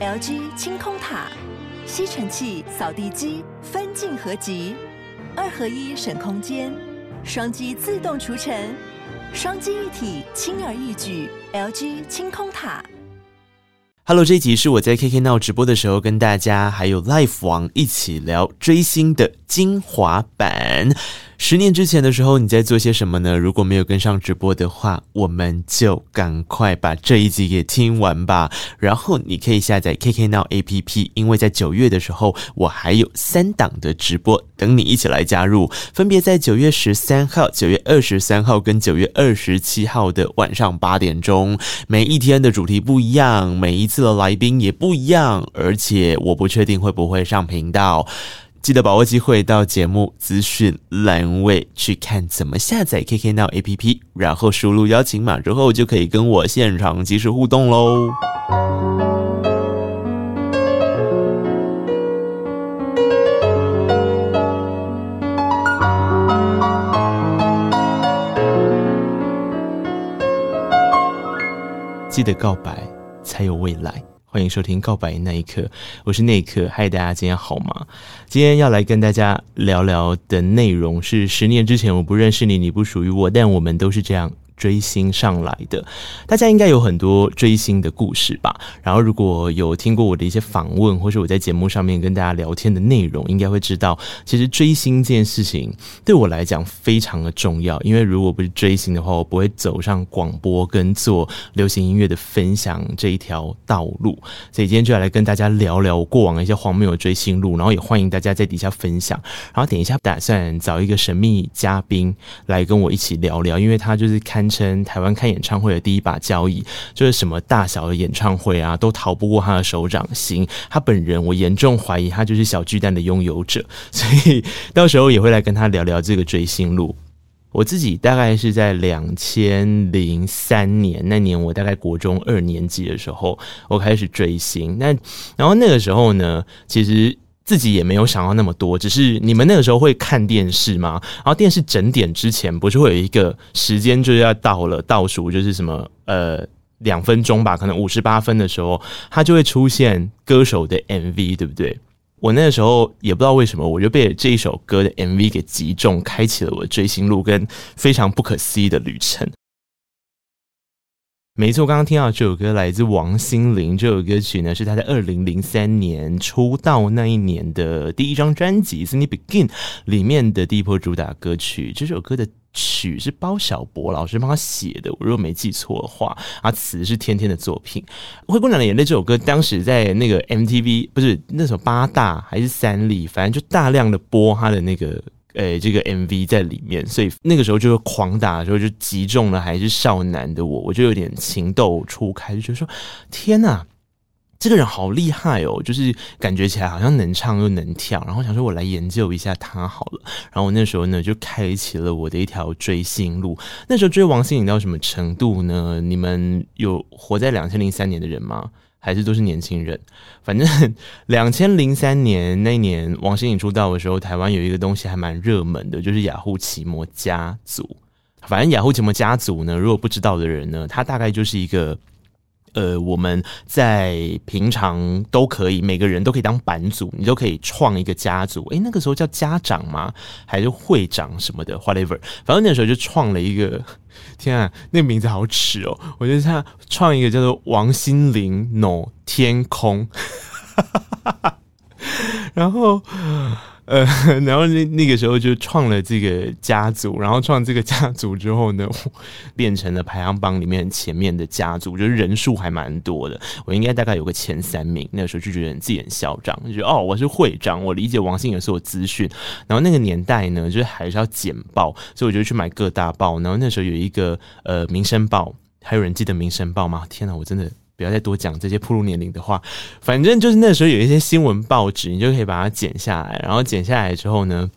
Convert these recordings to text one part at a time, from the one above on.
LG 清空塔，吸尘器、扫地机分镜合集，二合一省空间，双击自动除尘，双击一体轻而易举。LG 清空塔。Hello，这一集是我在 KK 闹直播的时候，跟大家还有 Life 王一起聊追星的精华版。十年之前的时候，你在做些什么呢？如果没有跟上直播的话，我们就赶快把这一集给听完吧。然后你可以下载 KK Now APP，因为在九月的时候，我还有三档的直播等你一起来加入，分别在九月十三号、九月二十三号跟九月二十七号的晚上八点钟。每一天的主题不一样，每一次的来宾也不一样，而且我不确定会不会上频道。记得把握机会到节目资讯栏位去看怎么下载 KK Now APP，然后输入邀请码之后就可以跟我现场即时互动喽。记得告白，才有未来。欢迎收听《告白那一刻》，我是那一刻，嗨，大家今天好吗？今天要来跟大家聊聊的内容是十年之前我不认识你，你不属于我，但我们都是这样。追星上来的，大家应该有很多追星的故事吧？然后如果有听过我的一些访问，或是我在节目上面跟大家聊天的内容，应该会知道，其实追星这件事情对我来讲非常的重要。因为如果不是追星的话，我不会走上广播跟做流行音乐的分享这一条道路。所以今天就要来跟大家聊聊过往的一些荒谬的追星路，然后也欢迎大家在底下分享。然后等一下打算找一个神秘嘉宾来跟我一起聊聊，因为他就是看。成台湾看演唱会的第一把交椅，就是什么大小的演唱会啊，都逃不过他的手掌心。他本人，我严重怀疑他就是小巨蛋的拥有者，所以到时候也会来跟他聊聊这个追星路。我自己大概是在两千零三年那年，我大概国中二年级的时候，我开始追星。那然后那个时候呢，其实。自己也没有想到那么多，只是你们那个时候会看电视吗？然后电视整点之前不是会有一个时间，就是要到了倒数，就是什么呃两分钟吧，可能五十八分的时候，它就会出现歌手的 MV，对不对？我那个时候也不知道为什么，我就被这一首歌的 MV 给击中，开启了我的追星路跟非常不可思议的旅程。没错，刚刚听到这首歌来自王心凌。这首歌曲呢，是她在二零零三年出道那一年的第一张专辑《Since Begin》里面的第一波主打歌曲。这首歌的曲是包小柏老师帮他写的，我如果没记错的话，啊，词是天天的作品。《灰姑娘的眼泪》这首歌当时在那个 MTV 不是那首八大还是三立，反正就大量的播他的那个。诶、这个 MV 在里面，所以那个时候就是狂打的时候就击中了还是少男的我，我就有点情窦初开，就觉得说天呐，这个人好厉害哦，就是感觉起来好像能唱又能跳，然后想说我来研究一下他好了，然后我那时候呢就开启了我的一条追星路。那时候追王心凌到什么程度呢？你们有活在两千零三年的人吗？还是都是年轻人，反正 两千零三年那年王心凌出道的时候，台湾有一个东西还蛮热门的，就是雅虎奇摩家族。反正雅虎奇摩家族呢，如果不知道的人呢，它大概就是一个。呃，我们在平常都可以，每个人都可以当版主，你都可以创一个家族。诶，那个时候叫家长吗？还是会长什么的？Whatever，反正那时候就创了一个。天啊，那名字好耻哦！我觉得他创一个叫做王心凌 no 天空，然后。呃，然后那那个时候就创了这个家族，然后创这个家族之后呢，变成了排行榜里面前面的家族，就是人数还蛮多的。我应该大概有个前三名。那个时候就觉得自己很嚣张，就觉得哦，我是会长，我理解王心凌所有资讯。然后那个年代呢，就是还是要简报，所以我就去买各大报。然后那时候有一个呃《民生报》，还有人记得《民生报》吗？天哪，我真的。不要再多讲这些暴露年龄的话，反正就是那时候有一些新闻报纸，你就可以把它剪下来，然后剪下来之后呢，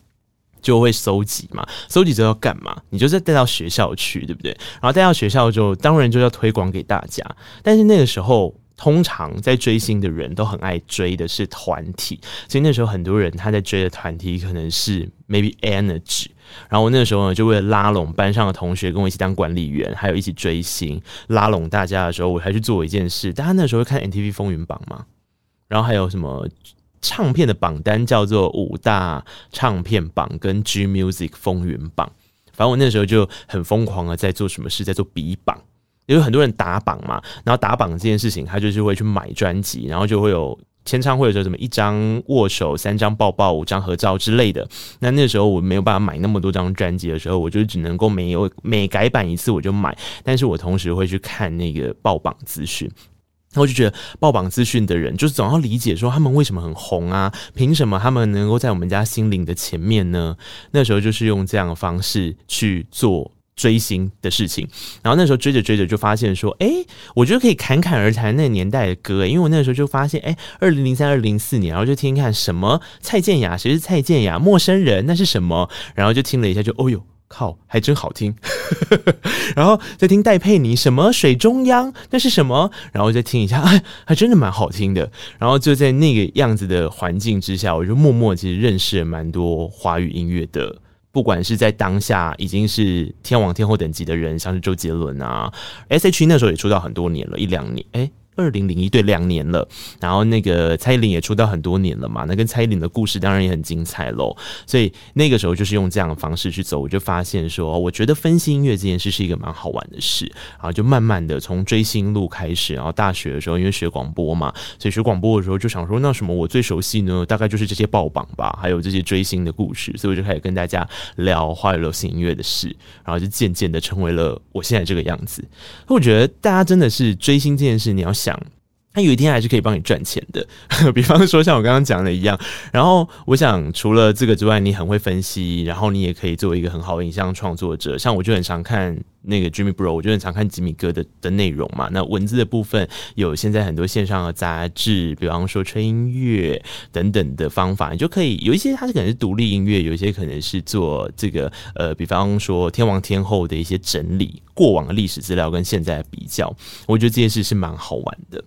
就会搜集嘛，搜集之后要干嘛？你就是带到学校去，对不对？然后带到学校之后，当然就要推广给大家。但是那个时候，通常在追星的人都很爱追的是团体，所以那时候很多人他在追的团体可能是 maybe Energy。然后我那时候呢，就为了拉拢班上的同学跟我一起当管理员，还有一起追星，拉拢大家的时候，我还去做一件事。大家那时候会看 MTV 风云榜吗？然后还有什么唱片的榜单叫做五大唱片榜跟 G Music 风云榜。反正我那时候就很疯狂的在做什么事，在做比榜，因为很多人打榜嘛，然后打榜这件事情，他就是会去买专辑，然后就会有。签唱会的时候，什么一张握手、三张抱抱、五张合照之类的。那那时候我没有办法买那么多张专辑的时候，我就只能够每有每改版一次我就买。但是我同时会去看那个爆榜资讯，我就觉得爆榜资讯的人就是总要理解说他们为什么很红啊？凭什么他们能够在我们家心灵的前面呢？那时候就是用这样的方式去做。追星的事情，然后那时候追着追着就发现说，哎、我觉得可以侃侃而谈那个年代的歌，因为我那个时候就发现，哎、欸，二零零三、二零零四年，然后就听听看什么蔡健雅，谁是蔡健雅？陌生人那是什么？然后就听了一下就，哦哟靠，还真好听。然后再听戴佩妮，什么水中央那是什么？然后再听一下，哎，还真的蛮好听的。然后就在那个样子的环境之下，我就默默其实认识了蛮多华语音乐的。不管是在当下已经是天王天后等级的人，像是周杰伦啊，S.H.E 那时候也出道很多年了，一两年，哎、二零零一对两年了，然后那个蔡依林也出道很多年了嘛，那跟蔡依林的故事当然也很精彩喽。所以那个时候就是用这样的方式去走，我就发现说，我觉得分析音乐这件事是一个蛮好玩的事。然后就慢慢的从追星路开始，然后大学的时候因为学广播嘛，所以学广播的时候就想说，那什么我最熟悉呢？大概就是这些报榜吧，还有这些追星的故事，所以我就开始跟大家聊华语流行音乐的事，然后就渐渐的成为了我现在这个样子。我觉得大家真的是追星这件事，你要想。他有一天还是可以帮你赚钱的，比方说像我刚刚讲的一样。然后我想，除了这个之外，你很会分析，然后你也可以作为一个很好的影像创作者。像我就很常看那个 Jimmy Bro，我就很常看吉米哥的的内容嘛。那文字的部分有现在很多线上的杂志，比方说吹音乐等等的方法，你就可以有一些它是可能是独立音乐，有一些可能是做这个呃，比方说天王天后的一些整理，过往的历史资料跟现在的比较，我觉得这件事是蛮好玩的。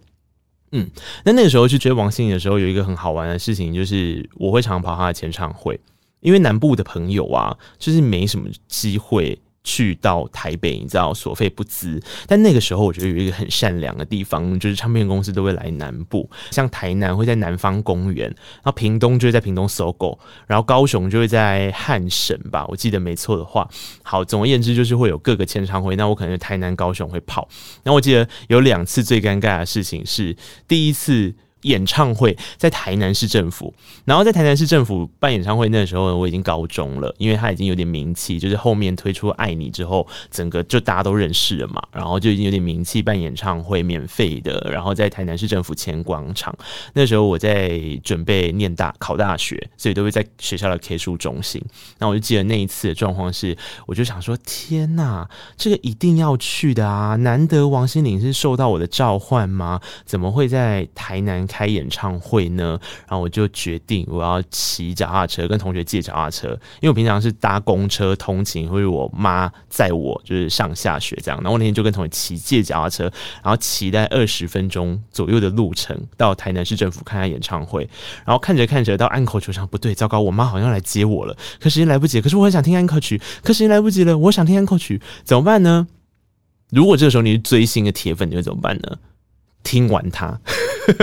嗯，那那个时候去追王心凌的时候，有一个很好玩的事情，就是我会常跑她的前唱会，因为南部的朋友啊，就是没什么机会。去到台北，你知道所费不貲。但那个时候，我觉得有一个很善良的地方，就是唱片公司都会来南部，像台南会在南方公园，然后屏东就会在屏东搜狗然后高雄就会在汉神吧，我记得没错的话。好，总而言之就是会有各个签唱会。那我可能台南、高雄会跑。那我记得有两次最尴尬的事情是第一次。演唱会在台南市政府，然后在台南市政府办演唱会那时候，我已经高中了，因为他已经有点名气，就是后面推出《爱你》之后，整个就大家都认识了嘛，然后就已经有点名气，办演唱会免费的，然后在台南市政府前广场。那时候我在准备念大考大学，所以都会在学校的 K 书中心。那我就记得那一次的状况是，我就想说：天呐，这个一定要去的啊！难得王心凌是受到我的召唤吗？怎么会在台南开演唱会呢，然后我就决定我要骑脚踏车，跟同学借脚踏车，因为我平常是搭公车通勤，或者我妈载我就是上下学这样。然后我那天就跟同学骑借脚踏车，然后骑在二十分钟左右的路程到台南市政府看下演唱会。然后看着看着到安可曲上，不对，糟糕，我妈好像来接我了，可时间来不及。可是我很想听安可曲，可时间来不及了，我想听安可曲，怎么办呢？如果这个时候你是追星的铁粉，你会怎么办呢？听完它。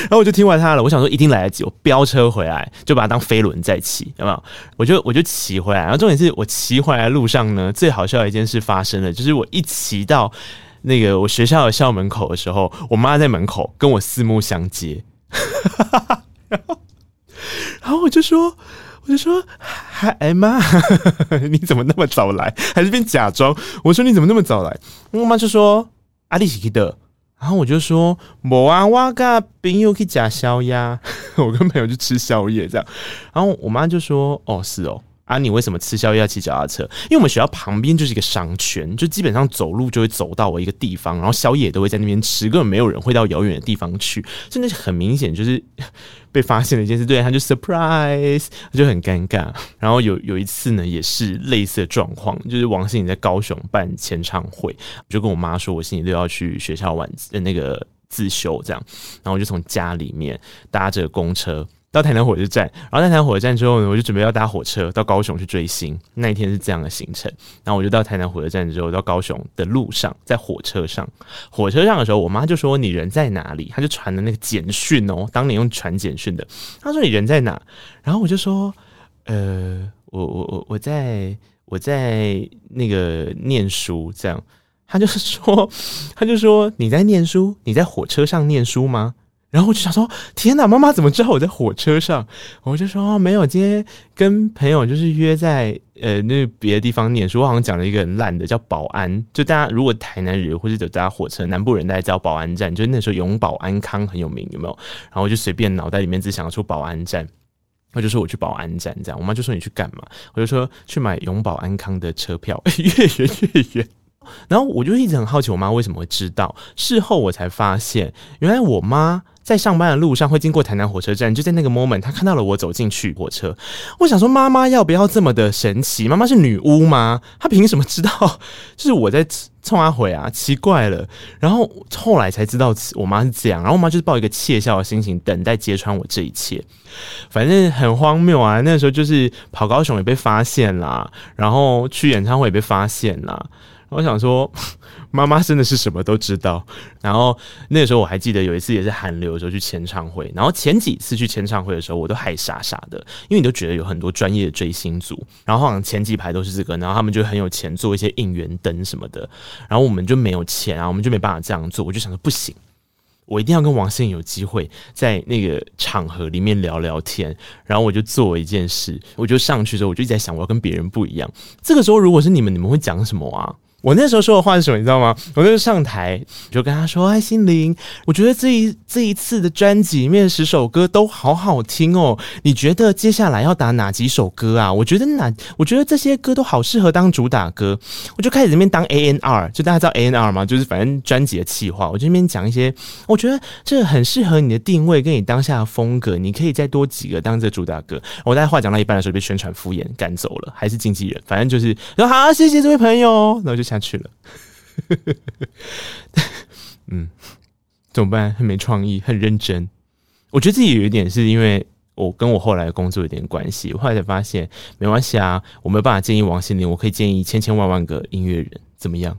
然后我就听完他了，我想说一定来得及，我飙车回来就把它当飞轮再骑，有没有？我就我就骑回来，然后重点是我骑回来的路上呢，最好笑的一件事发生了，就是我一骑到那个我学校的校门口的时候，我妈在门口跟我四目相接，然 后然后我就说我就说嗨，妈，你怎么那么早来？还是边假装？我说你怎么那么早来？我妈就说阿丽西的。然后我就说，我啊，我跟朋友去吃宵夜，我跟朋友去吃宵夜这样。然后我妈就说，哦，是哦。啊，你为什么吃宵夜要骑脚踏车？因为我们学校旁边就是一个商圈，就基本上走路就会走到我一个地方，然后宵夜都会在那边吃，根本没有人会到遥远的地方去，真的是很明显就是 被发现了一件事，对，他就 surprise，就很尴尬。然后有有一次呢，也是类似的状况，就是王心凌在高雄办签唱会，我就跟我妈说，我星期六要去学校晚那个自修这样，然后我就从家里面搭着公车。到台南火车站，然后在台南火车站之后呢，我就准备要搭火车到高雄去追星。那一天是这样的行程，然后我就到台南火车站之后，到高雄的路上，在火车上，火车上的时候，我妈就说：“你人在哪里？”她就传的那个简讯哦，当年用传简讯的。她说：“你人在哪？”然后我就说：“呃，我我我我在我在那个念书。”这样，她就是说，她就说：“你在念书？你在火车上念书吗？”然后我就想说，天哪，妈妈怎么知道我在火车上？我就说没有，今天跟朋友就是约在呃那别的地方念书。我好像讲了一个很烂的，叫保安。就大家如果台南人或者有搭火车，南部人大家知道保安站，就那时候永保安康很有名，有没有？然后我就随便脑袋里面只想出保安站，我就说我去保安站这样。我妈就说你去干嘛？我就说去买永保安康的车票，越远越远。然后我就一直很好奇，我妈为什么会知道？事后我才发现，原来我妈。在上班的路上会经过台南火车站，就在那个 moment，他看到了我走进去火车。我想说，妈妈要不要这么的神奇？妈妈是女巫吗？她凭什么知道？就是我在冲她回啊，奇怪了。然后后来才知道，我妈是这样。然后我妈就是抱一个窃笑的心情，等待揭穿我这一切。反正很荒谬啊！那时候就是跑高雄也被发现啦，然后去演唱会也被发现啦。我想说，妈妈真的是什么都知道。然后那个时候我还记得有一次也是韩流的时候去签唱会，然后前几次去签唱会的时候我都还傻傻的，因为你都觉得有很多专业的追星族，然后好像前几排都是这个，然后他们就很有钱做一些应援灯什么的，然后我们就没有钱啊，我们就没办法这样做。我就想说不行，我一定要跟王心凌有机会在那个场合里面聊聊天。然后我就做一件事，我就上去之后我就一直在想，我要跟别人不一样。这个时候如果是你们，你们会讲什么啊？我那时候说的话是什么，你知道吗？我那时候上台就跟他说：“哎，心灵，我觉得这一这一次的专辑里面十首歌都好好听哦。你觉得接下来要打哪几首歌啊？我觉得哪，我觉得这些歌都好适合当主打歌。我就开始这边当 A N R，就大家知道 A N R 吗？就是反正专辑的企划，我就这边讲一些，我觉得这很适合你的定位跟你当下的风格，你可以再多几个当这主打歌。我在话讲到一半的时候被宣传敷衍赶走了，还是经纪人，反正就是说好，谢谢这位朋友，那我就。下去了，嗯，怎么办？很没创意，很认真。我觉得自己有一点是因为我跟我后来的工作有点关系。我后来才发现，没关系啊，我没有办法建议王心凌，我可以建议千千万万个音乐人，怎么样？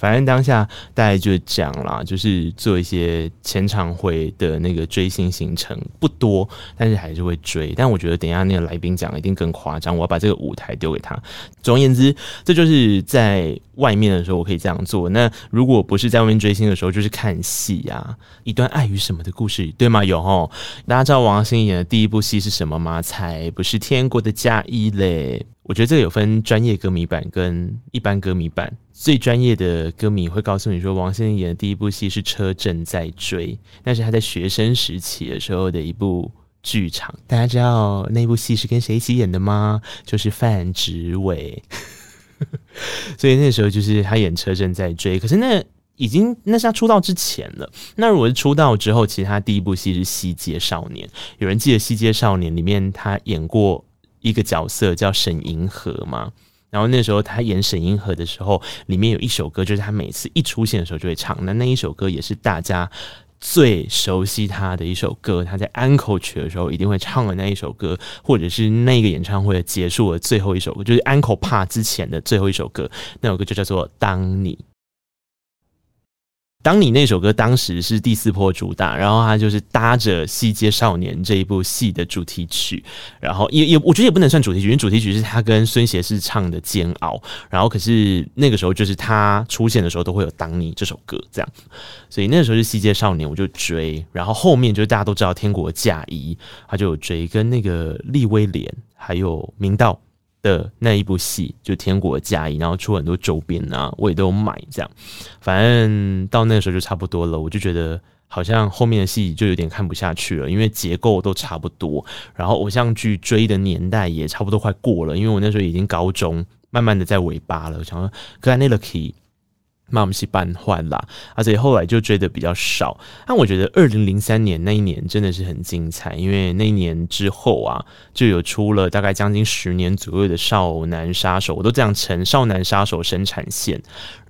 反正当下大概就讲啦，就是做一些前场会的那个追星行程不多，但是还是会追。但我觉得等一下那个来宾讲一定更夸张，我要把这个舞台丢给他。总而言之，这就是在外面的时候我可以这样做。那如果不是在外面追星的时候，就是看戏啊，一段爱与什么的故事，对吗？有哦，大家知道王心凌演的第一部戏是什么吗？才不是天国的嫁衣嘞。我觉得这个有分专业歌迷版跟一般歌迷版。最专业的歌迷会告诉你说，王心凌演的第一部戏是《车正在追》，那是他在学生时期的时候的一部剧场。大家知道那部戏是跟谁一起演的吗？就是范植伟。所以那时候就是他演《车正在追》，可是那已经那是他出道之前了。那如果是出道之后，其实他第一部戏是《西街少年》。有人记得《西街少年》里面他演过？一个角色叫沈银河嘛，然后那时候他演沈银河的时候，里面有一首歌，就是他每次一出现的时候就会唱。那那一首歌也是大家最熟悉他的一首歌，他在安可曲的时候一定会唱的那一首歌，或者是那个演唱会结束的最后一首歌，就是安可帕之前的最后一首歌，那首歌就叫做《当你》。当你那首歌当时是第四波主打，然后他就是搭着《西街少年》这一部戏的主题曲，然后也也我觉得也不能算主题曲，因为主题曲是他跟孙协志唱的《煎熬》，然后可是那个时候就是他出现的时候都会有《当你》这首歌这样，所以那个时候是《西街少年》，我就追，然后后面就是大家都知道《天国嫁衣》，他就有追跟那个利威廉还有明道。的那一部戏就《天国嫁衣》，然后出很多周边啊，我也都有买。这样，反正到那个时候就差不多了。我就觉得好像后面的戏就有点看不下去了，因为结构都差不多，然后偶像剧追的年代也差不多快过了。因为我那时候已经高中，慢慢的在尾巴了。我想说，可那 lucky。那我们是半换啦，而且后来就追的比较少。但我觉得二零零三年那一年真的是很精彩，因为那一年之后啊，就有出了大概将近十年左右的少男杀手，我都这样称少男杀手生产线。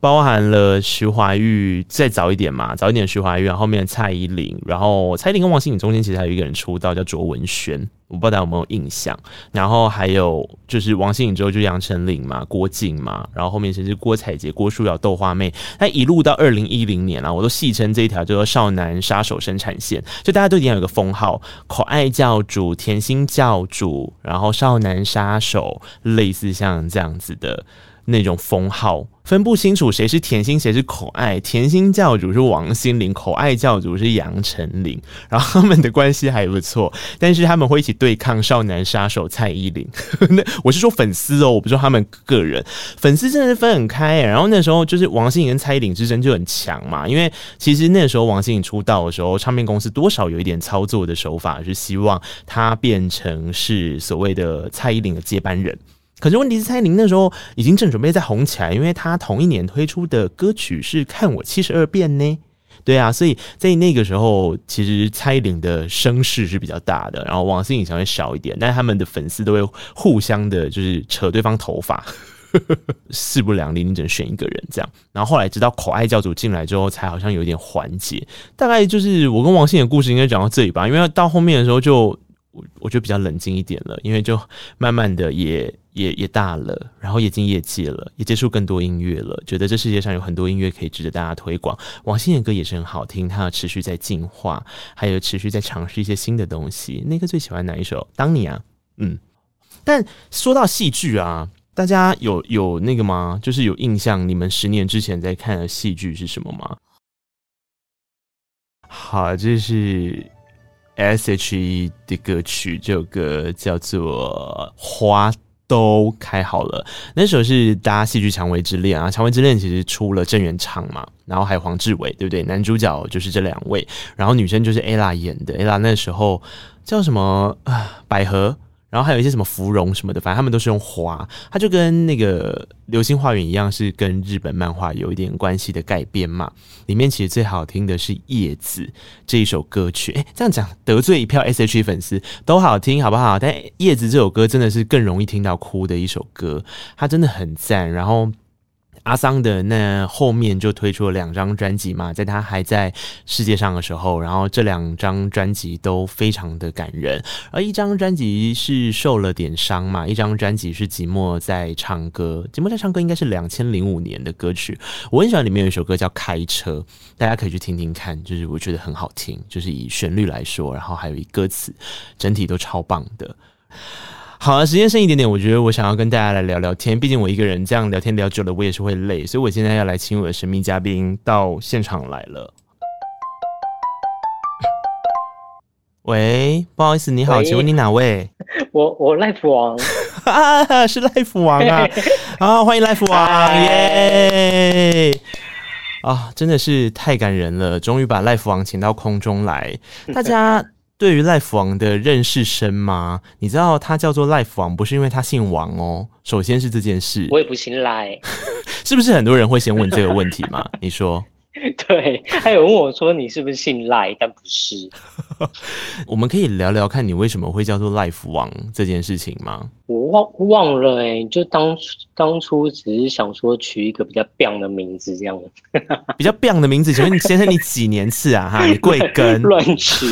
包含了徐怀钰再早一点嘛，早一点徐怀钰，然后后面蔡依林，然后蔡依林跟王心凌中间其实还有一个人出道叫卓文萱，我不知道大家有没有印象。然后还有就是王心凌之后就杨丞琳嘛，郭靖嘛，然后后面甚至郭采洁、郭书瑶、豆花妹，那一路到二零一零年啊，我都戏称这一条叫做少男杀手生产线，就大家都已经有个封号，可爱教主、甜心教主，然后少男杀手，类似像这样子的。那种封号分不清楚谁是甜心谁是可爱，甜心教主是王心凌，可爱教主是杨丞琳，然后他们的关系还不错，但是他们会一起对抗少男杀手蔡依林。那我是说粉丝哦，我不是说他们个人，粉丝真的是分很开欸。然后那时候就是王心凌跟蔡依林之争就很强嘛，因为其实那时候王心凌出道的时候，唱片公司多少有一点操作的手法，是希望她变成是所谓的蔡依林的接班人。可是问题是，蔡依林那时候已经正准备再红起来，因为她同一年推出的歌曲是《看我七十二变》呢。对啊，所以在那个时候，其实蔡依林的声势是比较大的，然后王心凌稍微小一点，但他们的粉丝都会互相的，就是扯对方头发，势不两立，你只能选一个人这样。然后后来直到可爱教主进来之后，才好像有点缓解。大概就是我跟王心凌的故事应该讲到这里吧，因为到后面的时候就。我我就比较冷静一点了，因为就慢慢的也也也大了，然后也进业界了，也接触更多音乐了，觉得这世界上有很多音乐可以值得大家推广。王心妍的歌也是很好听，他持续在进化，还有持续在尝试一些新的东西。那个最喜欢哪一首？当你啊，嗯。但说到戏剧啊，大家有有那个吗？就是有印象，你们十年之前在看的戏剧是什么吗？好，这是。S.H.E 的歌曲，这首歌叫做《花都开好了》。那时候是搭戏剧《蔷薇之恋》啊，《蔷薇之恋》其实出了郑元畅嘛，然后还有黄志伟，对不对？男主角就是这两位，然后女生就是 Ella 演的。Ella 那时候叫什么啊？百合。然后还有一些什么芙蓉什么的，反正他们都是用花，它就跟那个《流星花园》一样，是跟日本漫画有一点关系的改编嘛。里面其实最好听的是《叶子》这一首歌曲，诶，这样讲得罪一票 S.H.E 粉丝都好听，好不好？但《叶子》这首歌真的是更容易听到哭的一首歌，它真的很赞。然后。阿桑的那后面就推出了两张专辑嘛，在他还在世界上的时候，然后这两张专辑都非常的感人。而一张专辑是受了点伤嘛，一张专辑是寂寞在唱歌，寂寞在唱歌应该是两千零五年的歌曲。我很喜欢里面有一首歌叫《开车》，大家可以去听听看，就是我觉得很好听，就是以旋律来说，然后还有一歌词，整体都超棒的。好了，时间剩一点点，我觉得我想要跟大家来聊聊天。毕竟我一个人这样聊天聊久了，我也是会累，所以我现在要来请我的神秘嘉宾到现场来了。喂，不好意思，你好，请问你哪位？我我 Life 王啊，是 Life 王啊！啊，欢迎 Life 王耶！啊，真的是太感人了，终于把 Life 王请到空中来，大家。对于 Life 王的认识深吗？你知道他叫做 Life 王，不是因为他姓王哦。首先是这件事，我也不姓赖，是不是很多人会先问这个问题嘛？你说。对，还有问我说你是不是姓赖，但不是。我们可以聊聊看你为什么会叫做 Life 王这件事情吗？我忘忘了哎、欸，就当当初只是想说取一个比较棒的名字这样 比较棒的名字，请问你先生你几年次啊？哈，你贵庚？乱取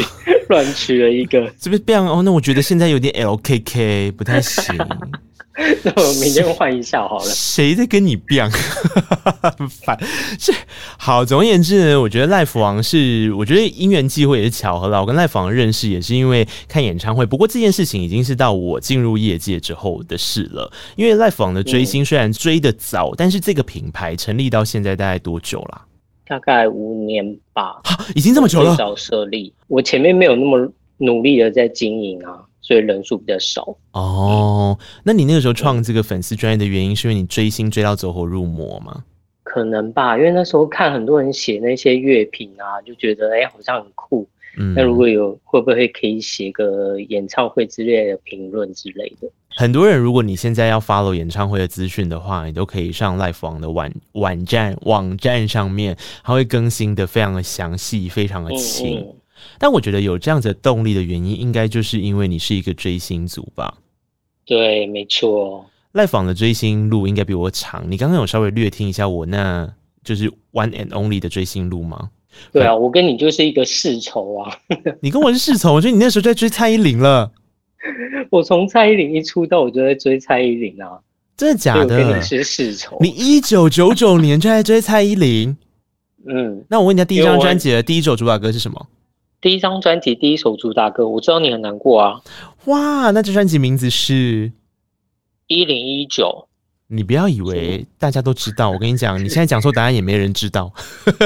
乱取了一个，是不是棒哦？那我觉得现在有点 LKK 不太行。那我明天换一下好了。谁在跟你辩？烦是好。总而言之呢，我觉得 Life 王是，我觉得因缘际会也是巧合了。我跟 Life 王认识也是因为看演唱会。不过这件事情已经是到我进入业界之后的事了。因为 Life 网的追星虽然追得早，嗯，但是这个品牌成立到现在大概多久啦？大概五年吧。已经这么久了。早设立，我前面没有那么努力的在经营啊。所以人数比较少哦。那你那个时候创这个粉丝专业的原因，是因为你追星追到走火入魔吗？可能吧，因为那时候看很多人写那些乐评啊，就觉得哎、欸，好像很酷。嗯，那如果有会不会可以写个演唱会之类的评论之类的？很多人，如果你现在要 follow 演唱会的资讯的话，你都可以上 Life 网的网网站网站上面，它会更新的非常的详细，非常的清。嗯嗯但我觉得有这样子的动力的原因，应该就是因为你是一个追星族吧？对，没错。Life 王的追星路应该比我长。你刚刚有稍微略听一下我那就是 one and only 的追星路吗？对啊，我跟你就是一个世仇啊！你跟我是世仇，我觉得你那时候就在追蔡依林了。我从蔡依林一出道，我就在追蔡依林啊！真的假的？我跟你是世仇。你一九九九年就在追蔡依林？嗯，那我问一下，第一张专辑的第一首主打歌是什么？第一张专辑第一首主打歌，我知道你很难过啊！哇，那这专辑名字是一零一九。你不要以为大家都知道，我跟你讲，你现在讲错答案也没人知道，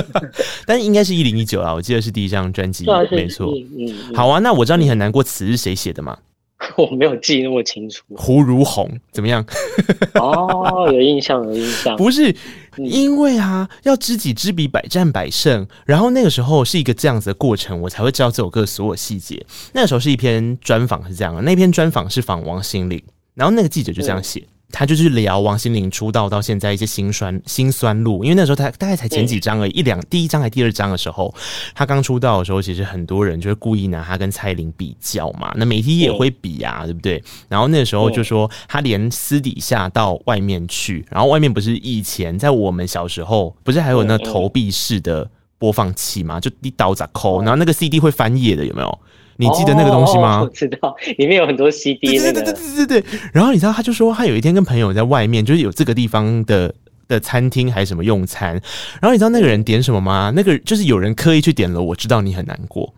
但是应该是一零一九啊，我记得是第一张专辑，没错。嗯，好啊，那我知道你很难过，词是谁写的吗？我没有记那么清楚。胡如红怎么样？哦，有印象，有印象。不是因为啊，要知己知彼，百战百胜。然后那个时候是一个这样子的过程，我才会知道这首歌所有细节。那个时候是一篇专访，是这样的，那篇专访是访王心凌，然后那个记者就这样写。他就是聊王心凌出道到现在一些辛酸辛酸路，因为那时候他大概才前几张而已，一两第一张还第二张的时候，他刚出道的时候，其实很多人就会故意拿他跟蔡依林比较嘛，那媒体也会比啊，对不对？然后那时候就说他连私底下到外面去，然后外面不是以前在我们小时候不是还有那投币式的播放器嘛，就一刀子抠，然后那个 CD 会翻页的，有没有？你记得那个东西吗？哦、我知道，里面有很多 CD、那个。对对对对对对。然后你知道，他就说他有一天跟朋友在外面，就是有这个地方的的餐厅还是什么用餐。然后你知道那个人点什么吗？那个就是有人刻意去点了，我知道你很难过，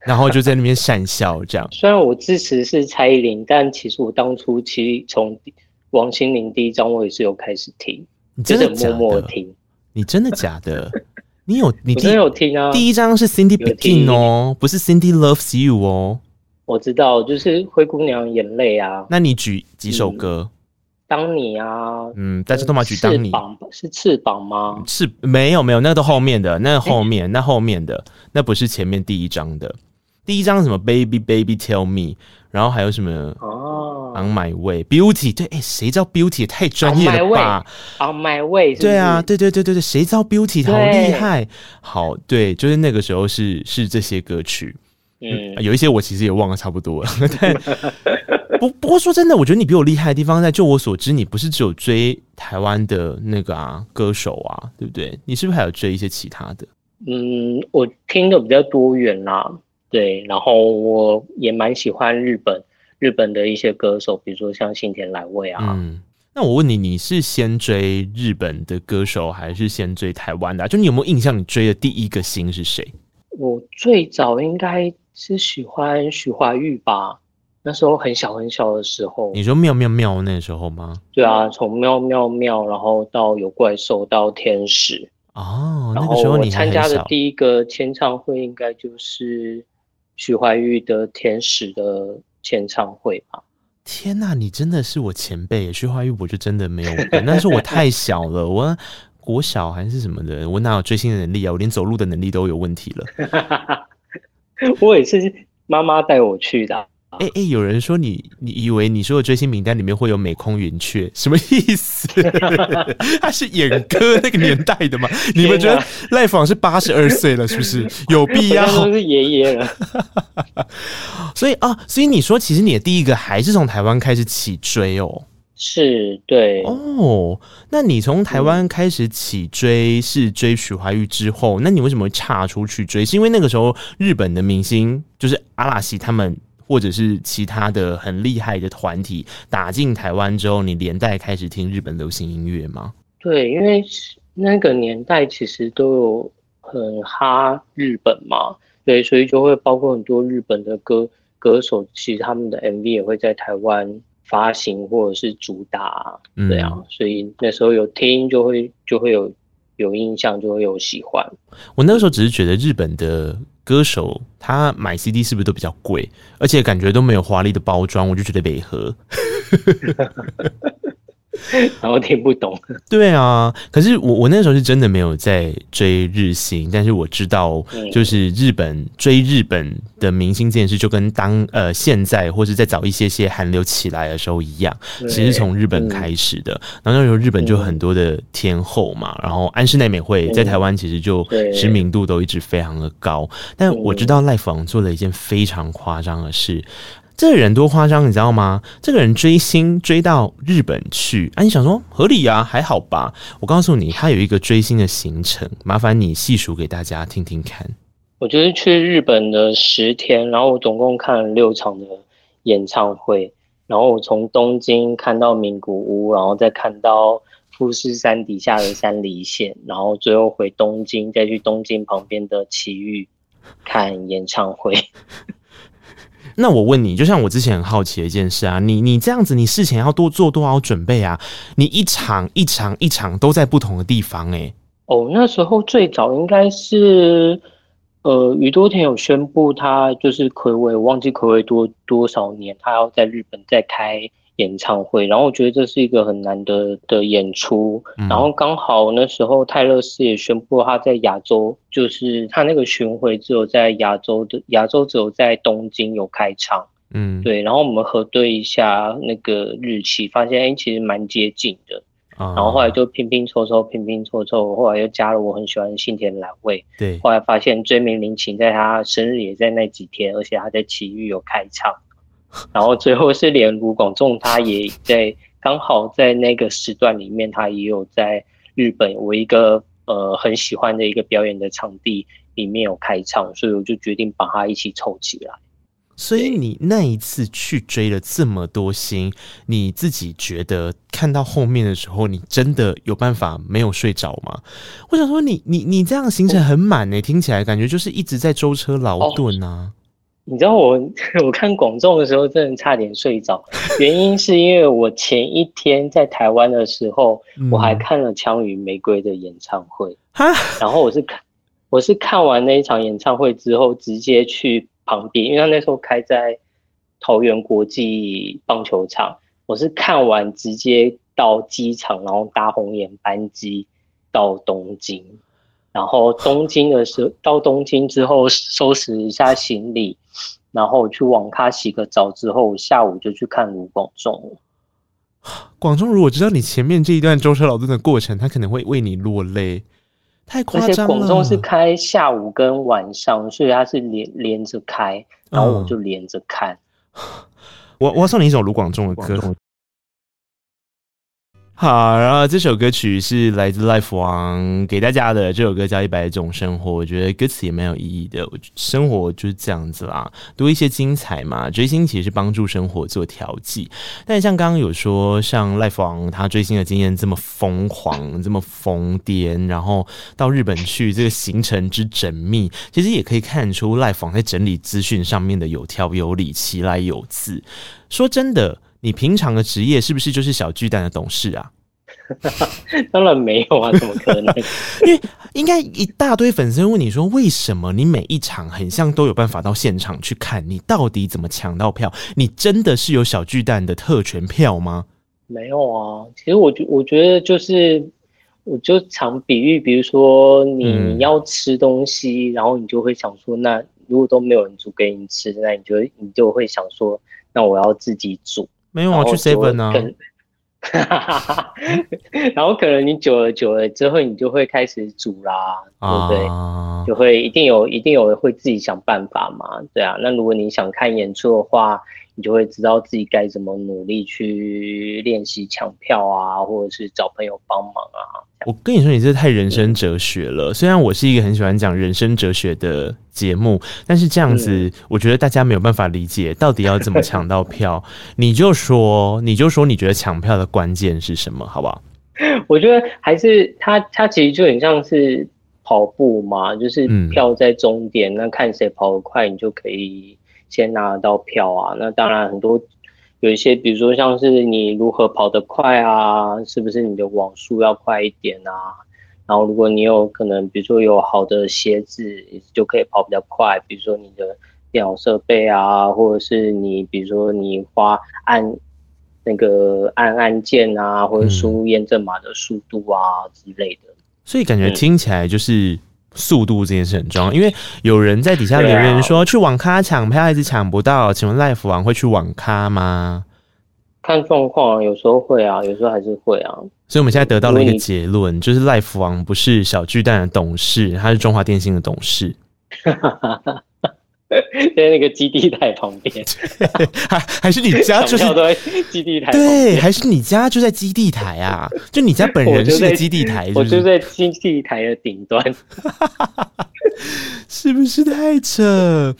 然后就在那边讪笑这样。虽然我支持是蔡依林，但其实我当初其实从王心凌第一张我也是有开始听，你真的默默听。你真的假的？你有你第有听啊？第一张是 Cindy Begin 哦，不是 Cindy Loves You 哦。我知道，就是灰姑娘眼泪啊。那你举几首歌？当你啊，嗯，但是都嘛举当你。翅膀是翅膀吗？翅没有没有，那个都后面的，那個后面那后面的，那不是前面第一张的。第一张什么 Baby Baby Tell Me，然后还有什么哦 On My Way，Beauty 对，哎，谁知道 Beauty 也太专业了吧？On My Way，对啊，对对对对对，谁知道 Beauty 好厉害？好，对，就是那个时候是是这些歌曲，嗯，有一些我其实也忘了差不多了。不不过说真的，我觉得你比我厉害的地方在，就我所知，你不是只有追台湾的那个啊歌手啊，对不对？你是不是还有追一些其他的？嗯，我听的比较多元啦。对，然后我也蛮喜欢日本日本的一些歌手，比如说像新田来未啊。嗯，那我问你，你是先追日本的歌手，还是先追台湾的啊？就你有没有印象，你追的第一个星是谁？我最早应该是喜欢许怀玉吧，那时候很小很小的时候。你说妙妙妙那时候吗？对啊，从妙妙妙，然后到有怪兽，到天使。哦，那个时候你参加的第一个签唱会应该就是。许怀玉的《天使》的签唱会吧？天哪，你真的是我前辈！徐怀钰我就真的没有，那时候我太小了，我国小还是什么的，我哪有追星的能力啊？我连走路的能力都有问题了。我也是妈妈带我去的。哎、欸、哎、欸，有人说你，你以为你说的追星名单里面会有美空云雀，什么意思？他是演歌那个年代的吗？你们觉得赖访是八十二岁了，是不是有必要？都是爷爷了。所以啊，所以你说，其实你的第一个还是从台湾开始起追哦？是，对哦。那你从台湾开始起追，是追许怀玉之后，那你为什么会岔出去追？是因为那个时候日本的明星就是阿拉西他们。或者是其他的很厉害的团体打进台湾之后，你连带开始听日本流行音乐吗？对，因为那个年代其实都有很哈日本嘛，对，所以就会包括很多日本的歌歌手，其实他们的 MV 也会在台湾发行或者是主打，对啊，嗯、所以那时候有听就会就会有有印象，就会有喜欢。我那个时候只是觉得日本的。歌手他买 CD 是不是都比较贵，而且感觉都没有华丽的包装，我就觉得违和。然后听不懂。对啊，可是我我那时候是真的没有在追日星，但是我知道，就是日本、嗯、追日本的明星这件事，就跟当呃现在或是再早一些些韩流起来的时候一样，其实从日本开始的。嗯、然后那时候日本就很多的天后嘛，然后安室奈美惠在台湾其实就知名度都一直非常的高。但我知道赖房做了一件非常夸张的事。这个人多夸张，你知道吗？这个人追星追到日本去，啊，你想说合理啊，还好吧？我告诉你，他有一个追星的行程，麻烦你细数给大家听听看。我就是去日本的十天，然后我总共看了六场的演唱会，然后我从东京看到名古屋，然后再看到富士山底下的山梨县，然后最后回东京，再去东京旁边的埼玉看演唱会。那我问你，就像我之前很好奇的一件事啊，你你这样子，你事前要多做多少准备啊？你一场一场一场都在不同的地方哎、哦，那时候最早应该是，呃，宇多田有宣布他就是睽违，我忘记睽违多多少年，他要在日本再开。演唱会，然后我觉得这是一个很难得的演出，嗯、然后刚好那时候泰勒斯也宣布他在亚洲，就是他那个巡回只有在亚洲的亚洲只有在东京有开场，嗯，对，然后我们核对一下那个日期，发现哎其实蛮接近的，啊、然后后来就拼拼凑凑拼拼凑凑，后来又加了我很喜欢的幸田兰未，对，后来发现追名林檎在他生日也在那几天，而且他在奇遇有开场。然后最后是连卢广仲，他也在刚好在那个时段里面，他也有在日本我一个呃很喜欢的一个表演的场地里面有开唱，所以我就决定把他一起凑起来。所以你那一次去追了这么多星，你自己觉得看到后面的时候，你真的有办法没有睡着吗？我想说你，你你你这样行程很满呢，听起来感觉就是一直在舟车劳顿啊。哦你知道我 我看广众的时候，真的差点睡着。原因是因为我前一天在台湾的时候，我还看了《枪与玫瑰》的演唱会。然后我是看我是看完那一场演唱会之后，直接去旁边，因为他那时候开在桃园国际棒球场。我是看完直接到机场，然后搭红眼班机到东京。然后东京的时候，到东京之后收拾一下行李。然后去网咖洗个澡之后，下午就去看卢广仲。广仲如果知道你前面这一段舟车劳顿的过程，他可能会为你落泪，太夸张了。广仲是开下午跟晚上，所以他是连连着开，然后我就连着看。嗯、我我要送你一首卢广仲的歌。好，然后这首歌曲是来自 Life 王给大家的。这首歌叫《一百种生活》，我觉得歌词也蛮有意义的。生活就是这样子啦，多一些精彩嘛。追星其实是帮助生活做调剂。但像刚刚有说，像 Life 王他追星的经验这么疯狂，这么疯癫，然后到日本去，这个行程之缜密，其实也可以看出 Life 王在整理资讯上面的有条有理，其来有自。说真的。你平常的职业是不是就是小巨蛋的董事啊？当然没有啊，怎么可能？因为应该一大堆粉丝问你说，为什么你每一场很像都有办法到现场去看？你到底怎么抢到票？你真的是有小巨蛋的特权票吗？没有啊，其实我觉我觉得就是，我就常比喻，比如说你要吃东西，嗯、然后你就会想说，那如果都没有人煮给你吃，那你就你就会想说，那我要自己煮。没有啊，去 seven 呢。然后可能你久了久了之后，你就会开始煮啦，啊、对不对？就会一定有一定有人会自己想办法嘛，对啊。那如果你想看演出的话，你就会知道自己该怎么努力去练习抢票啊，或者是找朋友帮忙啊。我跟你说，你这太人生哲学了。虽然我是一个很喜欢讲人生哲学的节目，但是这样子，我觉得大家没有办法理解到底要怎么抢到票。你就说，你就说，你觉得抢票的关键是什么，好不好？我觉得还是它，它其实就很像是跑步嘛，就是票在终点，嗯、那看谁跑得快，你就可以先拿得到票啊。那当然很多。有一些，比如说像是你如何跑得快啊，是不是你的网速要快一点啊？然后如果你有可能，比如说有好的鞋子，就可以跑比较快。比如说你的电脑设备啊，或者是你，比如说你花按那个按按键啊，或者输入验证码的速度啊之类的。所以感觉听起来就是。速度这件事很重要，因为有人在底下留言说，啊、去网咖抢票一直抢不到，请问 Life 王会去网咖吗？看状况，有时候会啊，有时候还是会啊。所以我们现在得到了一个结论，就是 Life 王不是小巨蛋的董事，他是中华电信的董事。在那个基地台旁边，还还是你家就是基地台，对，还是你家就在基地台啊？就你家本人是个基地台是是？我就在基地台的顶端，是不是太扯？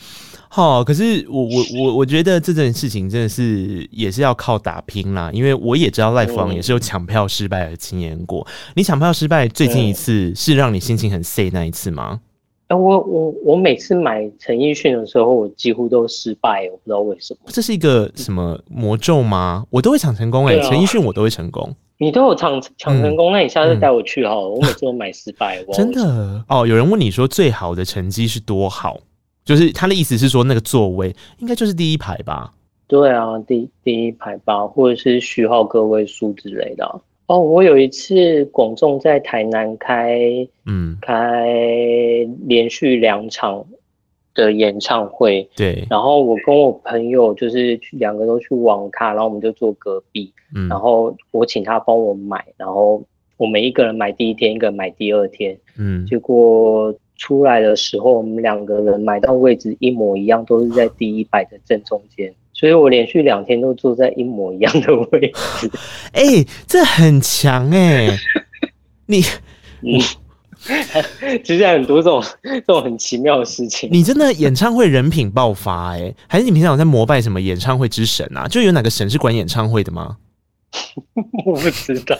好，可是我我我我觉得这件事情真的是也是要靠打拼啦，因为我也知道 Life 王也是有抢票失败的经验过。你抢票失败最近一次是让你心情很 sad 那一次吗？哎、欸，我我我每次买陈奕迅的时候，我几乎都失败，我不知道为什么。这是一个什么魔咒吗？我都会抢成功哎、欸，陈奕迅我都会成功。你都有抢抢成功，嗯、那你下次带我去好了。嗯、我每次都买失败。真的哦，有人问你说最好的成绩是多好？就是他的意思是说那个座位应该就是第一排吧？对啊，第第一排吧，或者是序号个位数之类的。哦，我有一次广众在台南开，嗯，开连续两场的演唱会，对。然后我跟我朋友就是两个都去网咖，然后我们就坐隔壁，嗯。然后我请他帮我买，然后我们一个人买第一天，一个人买第二天，嗯。结果出来的时候，我们两个人买到位置一模一样，都是在第一排的正中间。所以我连续两天都坐在一模一样的位置，哎、欸，这很强哎、欸！你，嗯，其实很多这种这种很奇妙的事情。你真的演唱会人品爆发哎、欸？还是你平常有在膜拜什么演唱会之神啊？就有哪个神是管演唱会的吗？我不知道，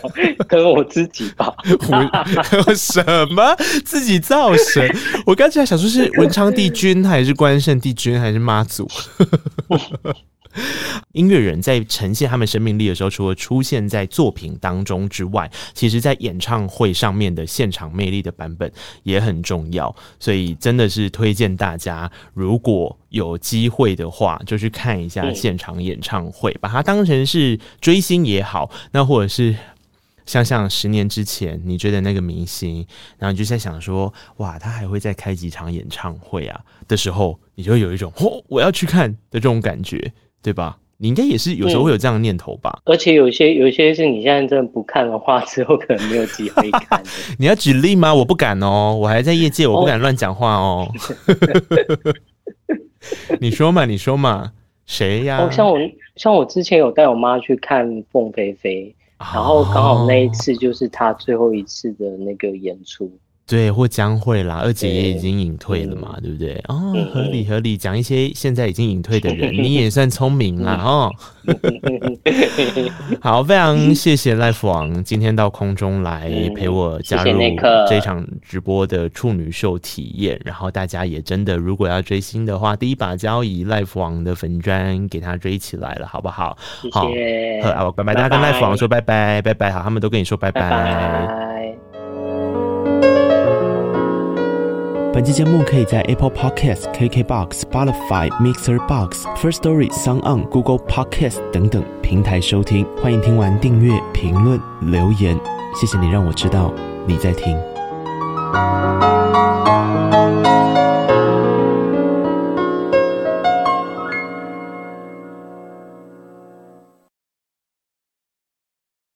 可能我自己吧。我 什么自己造神？我刚才想说是文昌帝君，还是关圣帝君，还是妈祖？音乐人在呈现他们生命力的时候，除了出现在作品当中之外，其实在演唱会上面的现场魅力的版本也很重要。所以真的是推荐大家，如果有机会的话，就去看一下现场演唱会，把它当成是追星也好，那或者是想想十年之前你追的那个明星，然后你就在想说，哇，他还会再开几场演唱会啊的时候，你就有一种哦，我要去看的这种感觉。对吧？你应该也是有时候会有这样的念头吧？嗯、而且有些有些是你现在真的不看的话，之后可能没有机会看。你要举例吗？我不敢哦，我还在业界，我不敢乱讲话哦。你说嘛，你说嘛，谁呀？哦，像我像我之前有带我妈去看凤飞飞，然后刚好那一次就是她最后一次的那个演出。对，或将会啦，二姐也已经隐退了嘛，嗯、对不对？哦，合理合理，讲一些现在已经隐退的人，你也算聪明啦哦。好，非常谢谢 Life 王今天到空中来陪我加入这场直播的处女秀体验。然后大家也真的，如果要追星的话，第一把交椅 Life 王的粉砖给他追起来了，好不好？好，好，拜拜，大家跟 Life 王说拜拜，拜拜，好，他们都跟你说。拜拜本期节目可以在 Apple Podcast、KKBox、Spotify、Mixer Box、First Story、Sound On、Google Podcast 等等平台收听。欢迎听完订阅、评论、留言，谢谢你让我知道你在听。